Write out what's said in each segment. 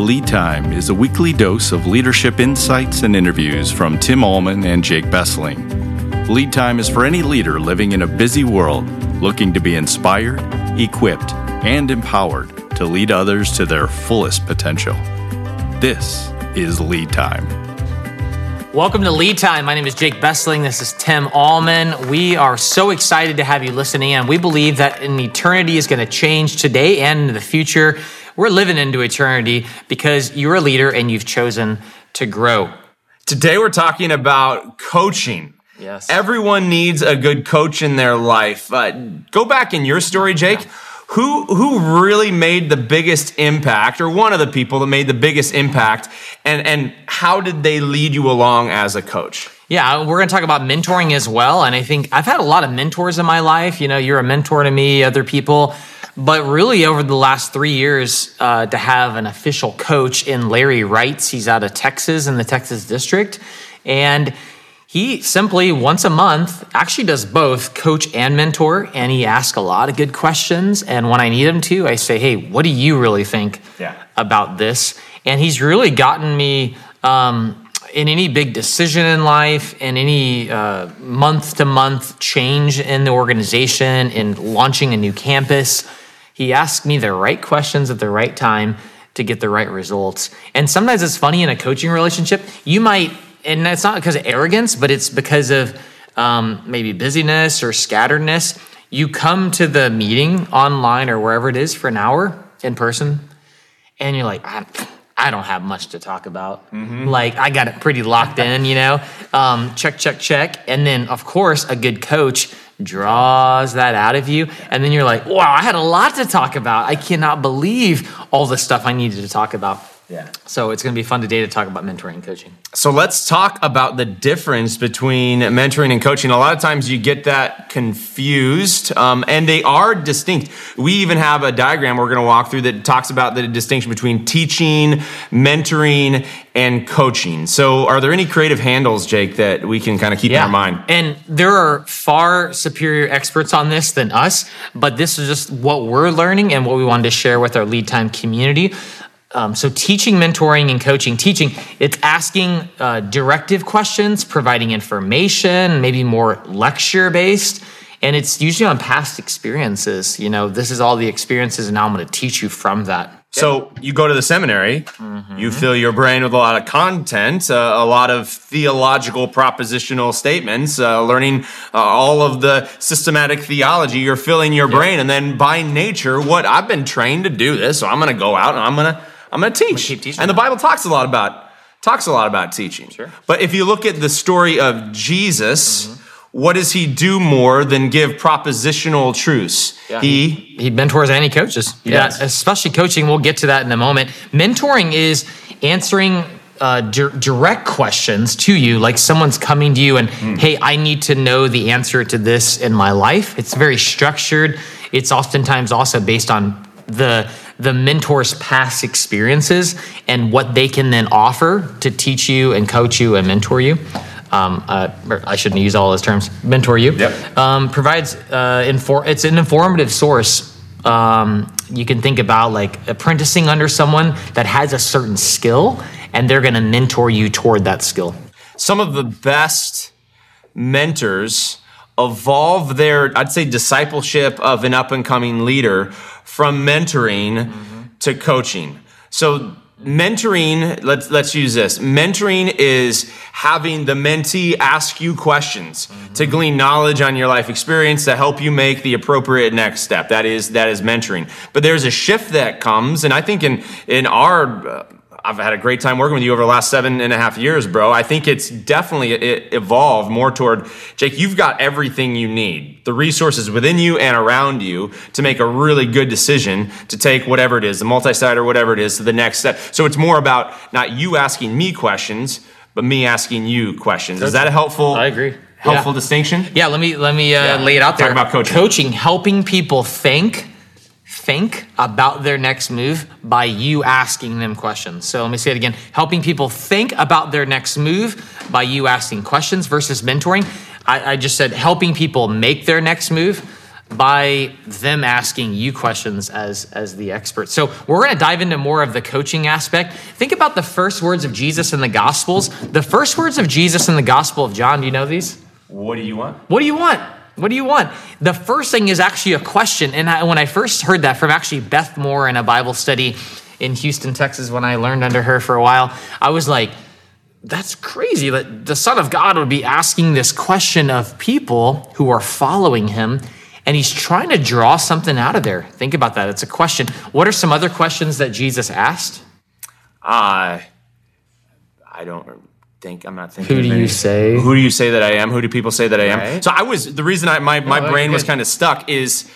Lead Time is a weekly dose of leadership insights and interviews from Tim Allman and Jake Bessling. Lead Time is for any leader living in a busy world looking to be inspired, equipped, and empowered to lead others to their fullest potential. This is Lead Time. Welcome to Lead Time. My name is Jake Bessling. This is Tim Allman. We are so excited to have you listening, and we believe that an eternity is going to change today and in the future. We're living into eternity because you're a leader and you've chosen to grow. Today we're talking about coaching. Yes. Everyone needs a good coach in their life. Uh, go back in your story, Jake. Who who really made the biggest impact, or one of the people that made the biggest impact, and and how did they lead you along as a coach? Yeah, we're going to talk about mentoring as well. And I think I've had a lot of mentors in my life. You know, you're a mentor to me, other people. But really, over the last three years, uh, to have an official coach in Larry Wrights, he's out of Texas in the Texas district. And he simply once a month actually does both coach and mentor. And he asks a lot of good questions. And when I need him to, I say, hey, what do you really think Yeah. about this? And he's really gotten me. Um, in any big decision in life, in any month to month change in the organization, in launching a new campus, he asks me the right questions at the right time to get the right results. And sometimes it's funny in a coaching relationship, you might, and it's not because of arrogance, but it's because of um, maybe busyness or scatteredness. You come to the meeting online or wherever it is for an hour in person, and you're like, I, I don't have much to talk about. Like, I got it pretty locked in, you know? Um, check, check, check. And then, of course, a good coach draws that out of you. And then you're like, wow, I had a lot to talk about. I cannot believe all the stuff I needed to talk about. Yeah. So it's going to be fun today to talk about mentoring and coaching. So let's talk about the difference between mentoring and coaching. A lot of times you get that confused, um, and they are distinct. We even have a diagram we're going to walk through that talks about the distinction between teaching, mentoring, and coaching. So, are there any creative handles, Jake, that we can kind of keep in our mind? And there are far superior experts on this than us, but this is just what we're learning and what we wanted to share with our lead time community. Um, so, teaching, mentoring, and coaching. Teaching, it's asking uh, directive questions, providing information, maybe more lecture based. And it's usually on past experiences. You know, this is all the experiences, and now I'm going to teach you from that. So you go to the seminary, you fill your brain with a lot of content, uh, a lot of theological propositional statements, uh, learning uh, all of the systematic theology. You're filling your brain, and then by nature, what I've been trained to do this, so I'm going to go out and I'm going to I'm going to teach. keep teaching and the Bible talks a lot about talks a lot about teaching. Sure. But if you look at the story of Jesus. What does he do more than give propositional truths? he he mentors and he coaches. Yeah, does. especially coaching. We'll get to that in a moment. Mentoring is answering uh, di- direct questions to you, like someone's coming to you and, hey, I need to know the answer to this in my life. It's very structured. It's oftentimes also based on the the mentor's past experiences and what they can then offer to teach you and coach you and mentor you. Um, uh, I shouldn't use all those terms. Mentor you Yep. um, provides uh, infor- it's an informative source. Um, you can think about like apprenticing under someone that has a certain skill, and they're going to mentor you toward that skill. some of the best mentors evolve their, I'd say, discipleship of an up and coming leader from mentoring to coaching. So mentoring, let's let's use this. Mentoring is having the mentee ask you questions to glean knowledge on your life experience to help you make the appropriate next step. That is that is mentoring. But there's a shift that comes, and I think in in our uh, I've had a great time working with you over the last seven and a half years, bro. I think it's definitely it evolved more toward Jake. You've got everything you need, the resources within you and around you to make a really good decision to take whatever it is, the multi-site or whatever it is, to the next step. So it's more about not you asking me questions, but me asking you questions. Is that a helpful? I agree. Helpful Yeah. distinction. Yeah, let me let me uh, Yeah. lay it out there. Talk about coaching. Coaching, helping people think, think about their next move by you asking them questions. So let me say it again: helping people think about their next move by you asking questions versus mentoring. I, I just said helping people make their next move by them asking you questions as as the expert. So we're going to dive into more of the coaching aspect. Think about the first words of Jesus in the Gospels. The first words of Jesus in the Gospel of John. Do you know these? What do you want? What do you want? What do you want? The first thing is actually a question. And I, when I first heard that from actually Beth Moore in a Bible study in Houston, Texas, when I learned under her for a while, I was like, that's crazy that the Son of God would be asking this question of people who are following him and he's trying to draw something out of there. Think about that. It's a question. What are some other questions that Jesus asked? Uh, I don't think I'm not thinking. Who do you say? Who do you say that I am? Who do people say that I am? Right. So I was the reason I my, my Oh, brain was kind of stuck is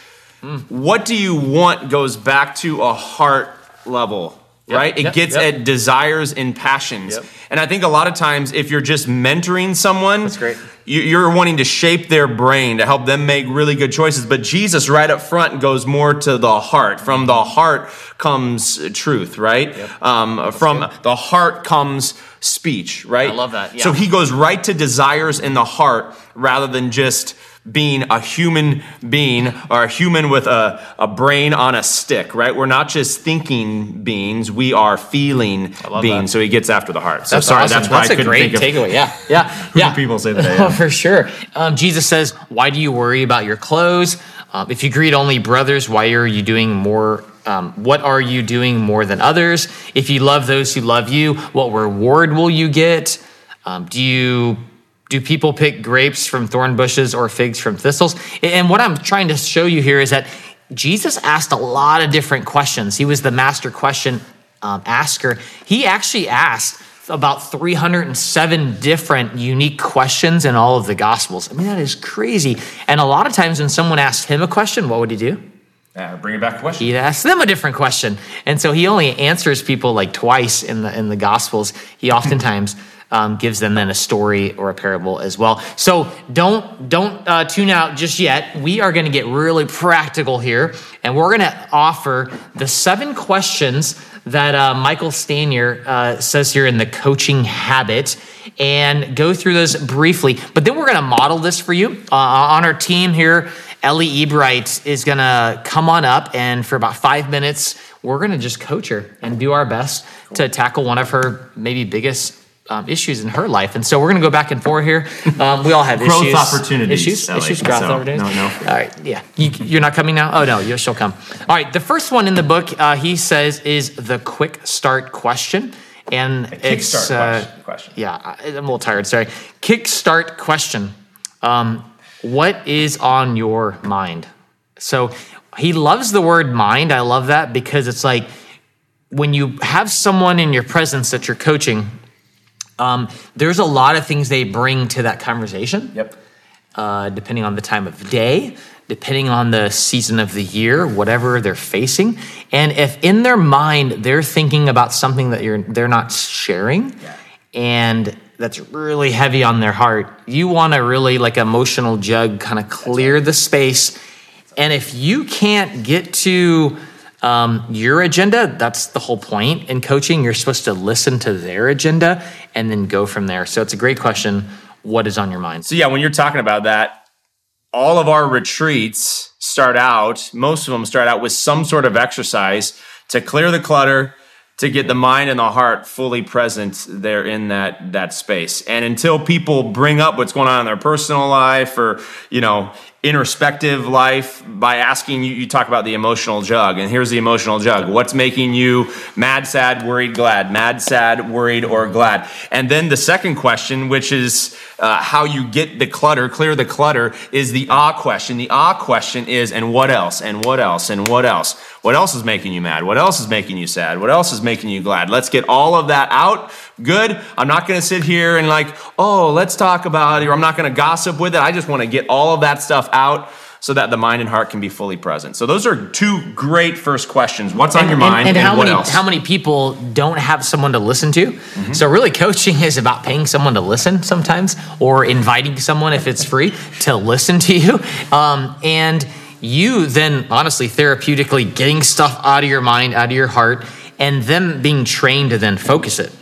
what do you want goes back to a heart level. Right? It yep, gets yep. at desires and passions. Yep. And I think a lot of times, if you're just mentoring someone, That's great. you- You're wanting to shape their brain to help them make really good choices. But Jesus, right up front, goes more to the heart. From the heart comes truth, right? Um, from the heart comes speech, right? I love that, So he goes right to desires in the heart rather than just being a human being or a human with a, a brain on a stick, right? We're not just thinking beings, we are feeling beings. that. So he gets after the heart. So That's sorry, awesome. that's why That's I couldn't great think of takeaway. Yeah, yeah, yeah. people say that I Oh, for sure. Um, Jesus says, "Why do you worry about your clothes? Um, if you greet only brothers, why are you doing more? Um, what are you doing more than others? If you love those who love you, what reward will you get? Um, do you?" Do people pick grapes from thorn bushes or figs from thistles? And what I'm trying to show you here is that Jesus asked a lot of different questions. He was the master question um, asker. He actually asked about 307 different unique questions in all of the Gospels. I mean, that is crazy. And a lot of times when someone asked him a question, what would he do? Yeah, bring it back to question. He'd ask them a different question. And so he only answers people like twice in the in the Gospels. He oftentimes um, gives them then a story or a parable as well. So don't don't uh, tune out just yet. We are going to get really practical here, and we're going to offer the seven questions that uh, Michael Stanier uh, says here in the coaching habit, and go through those briefly. But then we're going to model this for you uh, on our team here. Ellie Ebright is going to come on up, and for about five minutes, we're going to just coach her and do our best to tackle one of her maybe biggest um, issues in her life. And so we're going to go back and forth here. Um, we all have Growth issues. opportunities, Issues. Ellie. Issues. Growth So, opportunities. no, no. All right. Yeah. You, you're not coming now. Oh no, you, she'll come. All right. The first one in the book, uh, he says, is the quick start question. And it's kickstart uh, question- question. Yeah, I'm a little tired. Sorry. Kickstart question. Um, what is on your mind? So he loves the word mind. I love that because it's like when you have someone in your presence that you're coaching, um, there's a lot of things they bring to that conversation Yep. uh, depending on the time of day, depending on the season of the year, whatever they're facing. And if in their mind they're thinking about something that you're they're not sharing, and that's really heavy on their heart, you want to really like emotional jug kind of clear the space. And if you can't get to um, your agenda, that's the whole point in coaching. You're supposed to listen to their agenda and then go from there. So it's a great question. What is on your mind? So yeah, when you're talking about that, all of our retreats start out, most of them start out with some sort of exercise to clear the clutter, to get the mind and the heart fully present there in that that space. And until people bring up what's going on in their personal life or, you know, introspective life by asking you you talk about the emotional jug and here's the emotional jug. What's making you mad sad worried glad? Mad sad worried or glad? And then the second question which is uh, how you get the clutter clear the clutter is the ah question. The ah question is and what else? And what else? And what else? What else is making you mad? What else is making you sad? What else is making you glad? Let's get all of that out. Good. I'm not going to sit here and like oh let's talk about it or i'm not going to gossip with it. I just want to get all of that stuff out so that the mind and heart can be fully present so those are two great first questions what's on your mind and, how what many else Mm-hmm. how many people don't have someone to listen to? So really, coaching is about paying someone to listen sometimes, or inviting someone if it's free to listen to you, um, and you then honestly therapeutically getting stuff out of your mind, out of your heart, and them being trained to then focus it.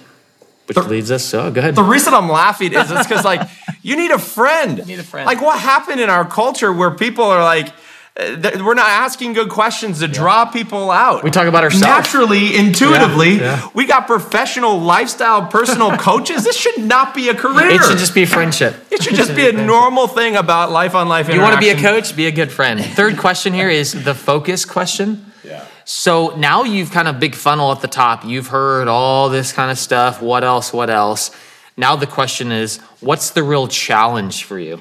Which leads us. Oh, go ahead. The reason I'm laughing is it's because like you need a friend. need a friend. Like what happened in our culture where people are like Uh, We're not asking good questions to draw people out. We talk about ourselves. Naturally, intuitively, Yeah, yeah. we got professional lifestyle personal coaches. This should not be a career. It should just be friendship. It should just be a normal thing about life on life You want to be a coach? Be a good friend. Third question here is the focus question. Yeah. So now you've kind of big funnel at the top. You've heard all this kind of stuff. What else? What else? Now the question is, what's the real challenge for you?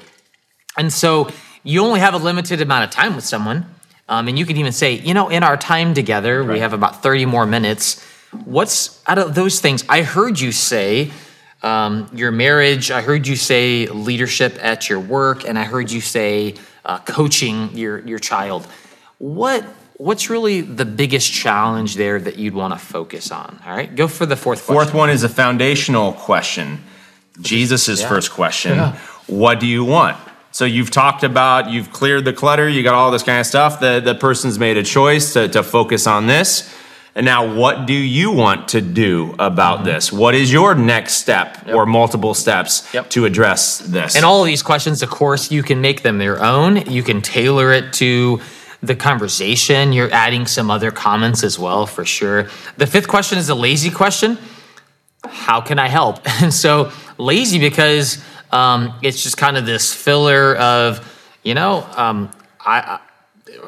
And so you only have a limited amount of time with someone. Um, and you can even say, you know, in our time together, we have about 30 more minutes. What's out of those things? I heard you say um, your marriage, I heard you say leadership at your work, and I heard you say uh, coaching your, your child. What What's really the biggest challenge there that you'd want to focus on? All right, go for the fourth question. Fourth one is a foundational question. Jesus' Yeah. first question Yeah. What do you want? So you've talked about, you've cleared the clutter, you got all this kind of stuff. The, the person's made a choice to, to focus on this. And now, what do you want to do about Mm-hmm. this? What is your next step or multiple steps Yep. to address this? And all of these questions, of course, you can make them your own. You can tailor it to the conversation. You're adding some other comments as well, for sure. The fifth question is a lazy question How can I help? And so, lazy because um, it's just kind of this filler of, you know, um, I, I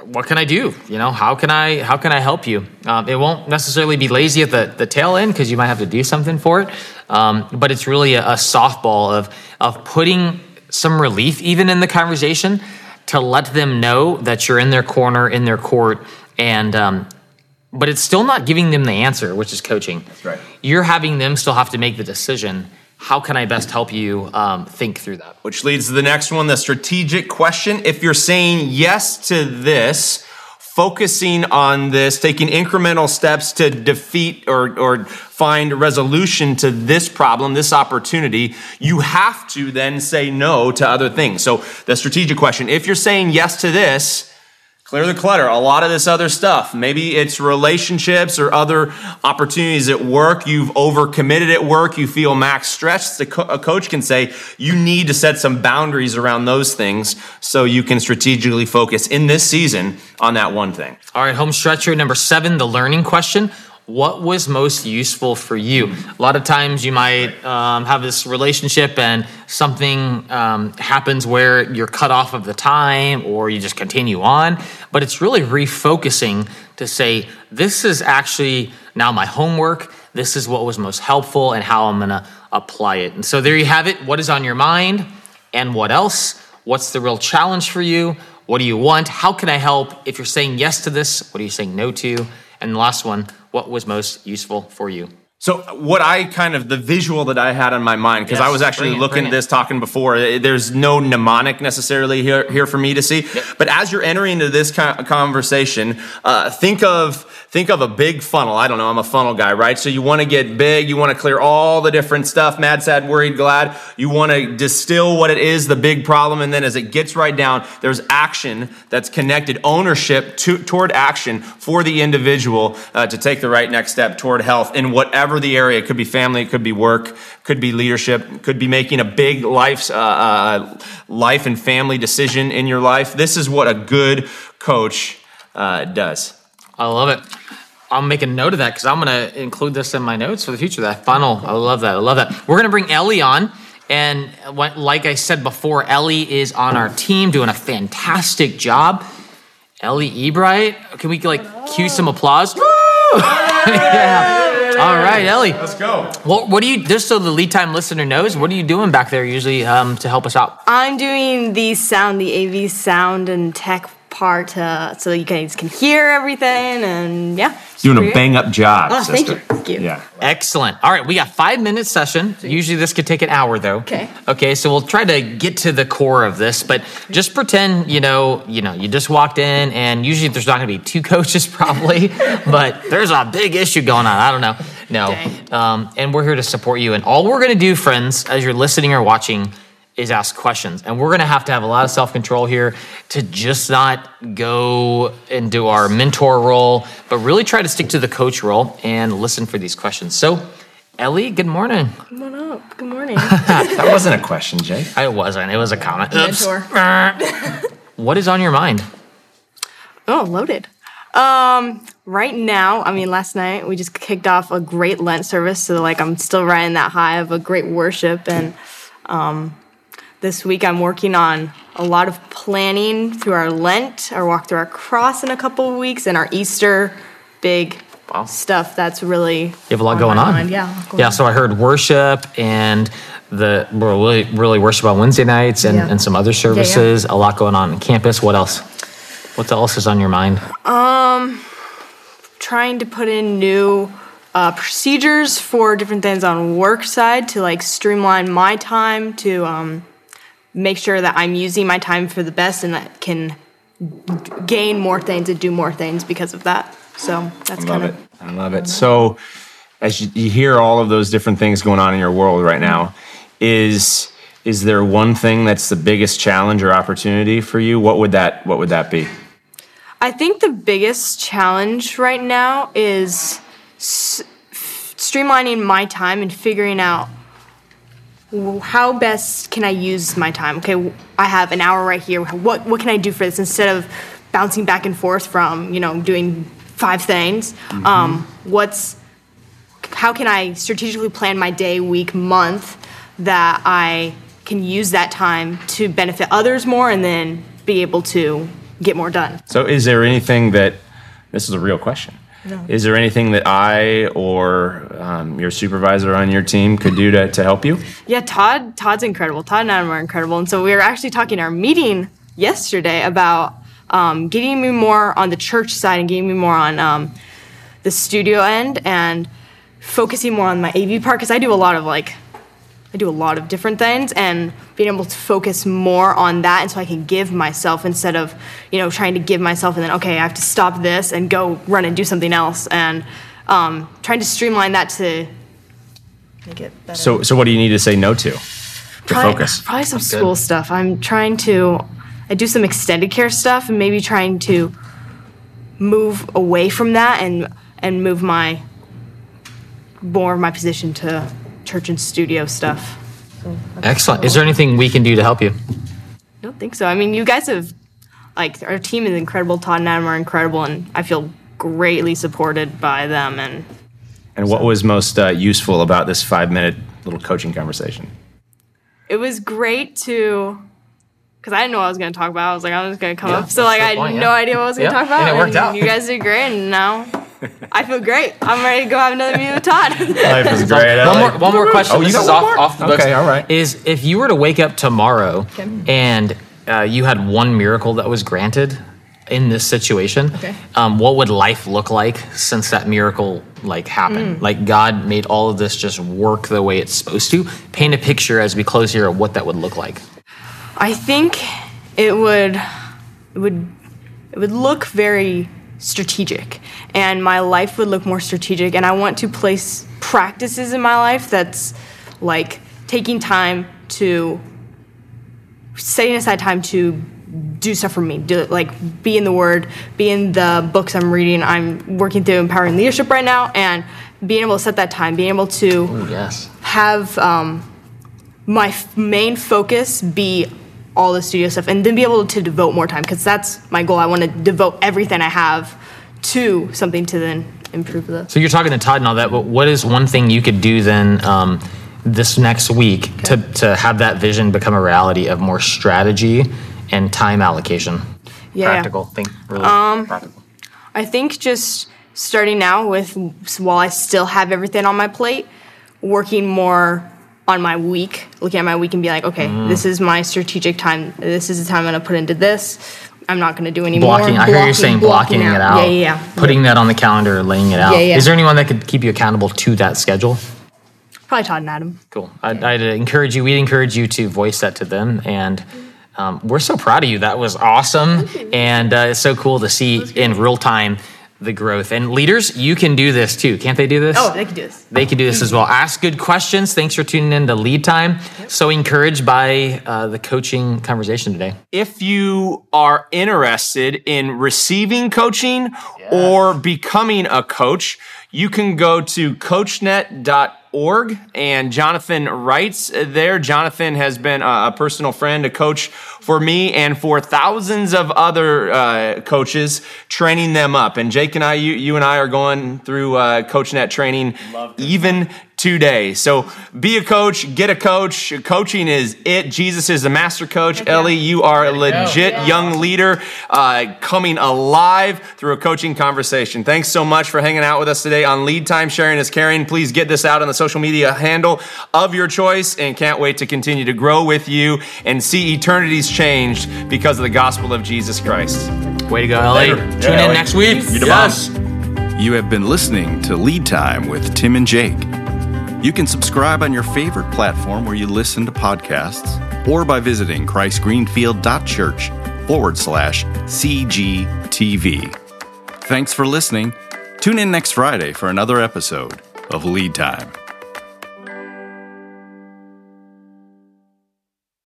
what can I do? You know, how can I how can I help you? Um, it won't necessarily be lazy at the, the tail end because you might have to do something for it. Um, but it's really a, a softball of of putting some relief even in the conversation to let them know that you're in their corner, in their court, and um, but it's still not giving them the answer, which is coaching. That's right. You're having them still have to make the decision. How can I best help you um, think through that? Which leads to the next one the strategic question. If you're saying yes to this, focusing on this, taking incremental steps to defeat or, or find resolution to this problem, this opportunity, you have to then say no to other things. So, the strategic question if you're saying yes to this, Clear the clutter. A lot of this other stuff. Maybe it's relationships or other opportunities at work. You've overcommitted at work. You feel max stretched. Co- a coach can say you need to set some boundaries around those things so you can strategically focus in this season on that one thing. All right, home stretcher number seven, the learning question. What was most useful for you? A lot of times you might um, have this relationship and something um, happens where you're cut off of the time or you just continue on. But it's really refocusing to say, this is actually now my homework. This is what was most helpful and how I'm going to apply it. And so there you have it. What is on your mind and what else? What's the real challenge for you? What do you want? How can I help? If you're saying yes to this, what are you saying no to? And the last one, what was most useful for you? So what I kind of the visual that I had on my mind because Yes, I was actually looking at this talking before. eh, There's no mnemonic necessarily here here for me to see. But as you're entering into this co- conversation, uh, think of think of a big funnel. I don't know. I'm a funnel guy, right? So you want to get big. You want to clear all the different stuff. Mad, sad, worried, glad. You want to distill what it is, the big problem, and then as it gets right down, there's action that's connected, ownership to, toward action for the individual uh, to take the right next step toward health in whatever the area. It could be family, it could be work, could be leadership, could be making a big life, uh, uh, life and family decision in your life. This is what a good coach uh, does. I love it. I'll make a note of that because I'm going to include this in my notes for the future. That funnel. I love that. I love that. We're going to bring Ellie on. And what- like I said before, Ellie is on our team doing a fantastic job. Ellie Ebright. Can we like cue some applause? yeah. All right, Ellie. Let's go. What, what do you, just so the lead time listener knows, what are you doing back there usually um, to help us out? I'm doing the sound, the AV sound and tech part, uh, so you guys can hear everything, and yeah. It's Doing a bang up job. Oh, thank sister. you. Thank you. Yeah. Excellent. All right, we got five minute session. Usually this could take an hour though. Okay. Okay, so we'll try to get to the core of this, but just pretend you know, you know, you just walked in, and usually there's not going to be two coaches probably, but there's a big issue going on. I don't know. No. Dang. Um, and we're here to support you. And all we're going to do, friends, as you're listening or watching, is ask questions. And we're going to have to have a lot of self control here to just not go and do our mentor role, but really try to stick to the coach role and listen for these questions. So, Ellie, good morning. Come on up. Good morning. That wasn't a question, Jay. I wasn't. It was a comment. Oops. Mentor. what is on your mind? Oh, loaded. Um, right now, I mean, last night we just kicked off a great Lent service, so like I'm still riding that high of a great worship, and um, this week I'm working on a lot of planning through our Lent, our walk through our cross in a couple of weeks, and our Easter big Wow. stuff. That's really You have a lot on going on. mind. Yeah, going Yeah. on. So I heard worship and the we're really really worship on Wednesday nights and, Yeah. and some other services. A lot going on on campus. What else? What else is on your mind? Um, trying to put in new uh, procedures for different things on work side to like streamline my time to um, make sure that I'm using my time for the best and that can gain more things and do more things because of that. So that's kind it. of I love it. So, as you, you hear all of those different things going on in your world right now, is is there one thing that's the biggest challenge or opportunity for you? What would that What would that be? I think the biggest challenge right now is s- f- streamlining my time and figuring out how best can I use my time. Okay, I have an hour right here. What what can I do for this instead of bouncing back and forth from you know doing five things? Um, what's how can I strategically plan my day, week, month that I can use that time to benefit others more and then be able to get more done. So, is there anything that this is a real question? Is there anything that I or um, your supervisor on your team could do to, to help you? Yeah, Todd. Todd's incredible. Todd and Adam are incredible, and so we were actually talking in our meeting yesterday about um, getting me more on the church side and getting me more on um, the studio end and focusing more on my AV part because I do a lot of like I do a lot of different things and being able to focus more on that and so I can give myself instead of, you know, trying to give myself and then, okay, I have to stop this and go run and do something else. And um, trying to streamline that to make it better. So, so what do you need to say no to? To probably, focus. Probably some good. school stuff. I'm trying to, I do some extended care stuff and maybe trying to move away from that and and move my more of my position to church and studio stuff. Excellent. Is there anything we can do to help you? I don't think so. I mean, you guys have, like, our team is incredible. Todd and Adam are incredible, and I feel greatly supported by them. And And what was most uh, useful about this five minute little coaching conversation? it was great to, because I didn't know what I was going to talk about. I was like, I was going to come Yeah, up. So, like, I had point, no yeah. idea what I was going to Yeah, talk about. and it worked out. You guys did great, and now I feel great. I'm ready to go have another meeting with Todd. Life is great. One more, one more question. Oh, you this got is one off, more? off the books. Okay, all right. Is if you were to wake up tomorrow Okay. and uh, you had one miracle that was granted in this situation, Okay. um, what would life look like since that miracle like happened? Like God made all of this just work the way it's supposed to. Paint a picture as we close here of what that would look like. I think it would it would it would look very strategic and my life would look more strategic and I want to place practices in my life that's like taking time to setting aside time to do stuff for me do it like be in the word be in the books i'm reading i'm working through empowering leadership right now and being able to set that time being able to Ooh, yes. have um, my f- main focus be all the studio stuff and then be able to devote more time because that's my goal. I want to devote everything I have to something to then improve the. So you're talking to Todd and all that, but what is one thing you could do then um, this next week to, to have that vision become a reality of more strategy and time allocation? Yeah. Practical. Think really practical. I think just starting now with while I still have everything on my plate, working more on my week, looking at my week and be like, okay, Mm. this is my strategic time. This is the time I'm going to put into this. I'm not going to do any more. Blocking. more. I hear you saying blocking, it out. Yeah, yeah, yeah. Putting that on the calendar, laying it out. Yeah, yeah. Is there anyone that could keep you accountable to that schedule? Probably Todd and Adam. Cool. I'd, I'd encourage you. We'd encourage you to voice that to them, and um, we're so proud of you. That was awesome, and uh, it's so cool to see in real time the growth. And leaders, you can do this too. Can't they do this? Oh, they can do this. They can do this as well. Ask good questions. Thanks for tuning in to Lead Time. So encouraged by uh, the coaching conversation today. if you are interested in receiving coaching or becoming a coach, you can go to coachnet.org org. And Jonathan Reitz there. Jonathan has been a personal friend, a coach for me and for thousands of other uh, coaches, training them up. And Jake and I, you, you and I are going through uh, CoachNet training even today. So be a coach, get a coach. Coaching is it. Jesus is the master coach. Ellie, you are a legit young leader uh, coming alive through a coaching conversation. Thanks so much for hanging out with us today on Lead Time Sharing is Caring. Please get this out on the social media handle of your choice and can't wait to continue to grow with you and see eternities changed because of the gospel of Jesus Christ. Way to go, Ellie. Later. Tune Yeah, in Ellie. next week. You the boss. You have been listening to Lead Time with Tim and Jake. You can subscribe on your favorite platform where you listen to podcasts or by visiting christgreenfield.church forward slash CGTV. Thanks for listening. Tune in next Friday for another episode of Lead Time.